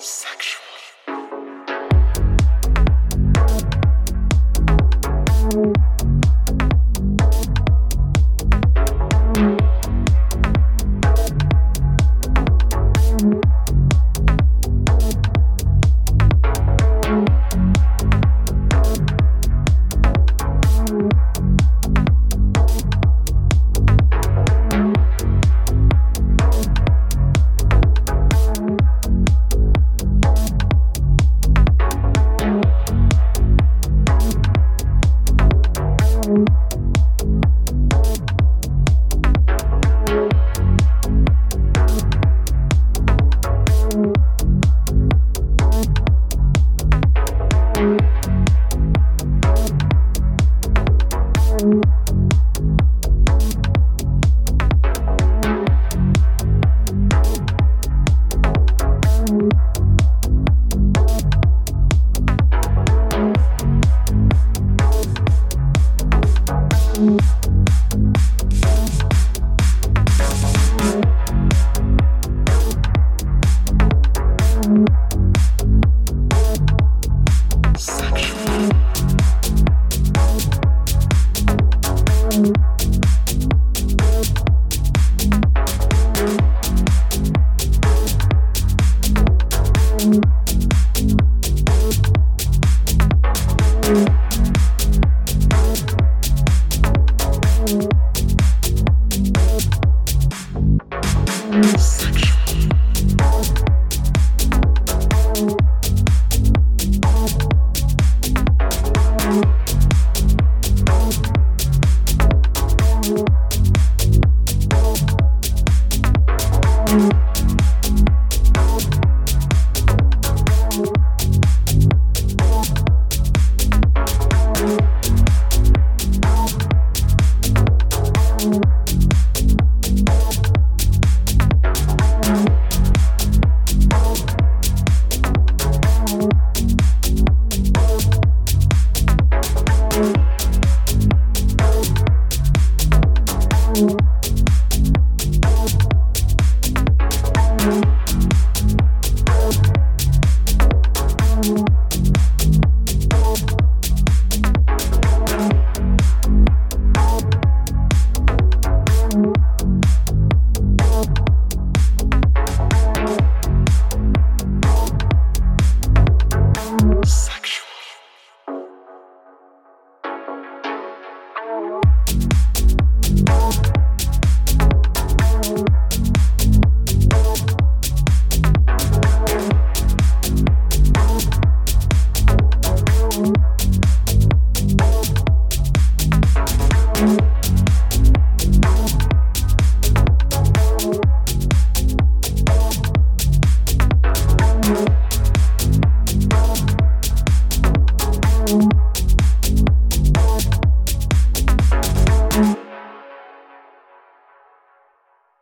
Sexual. thank mm -hmm. you thank you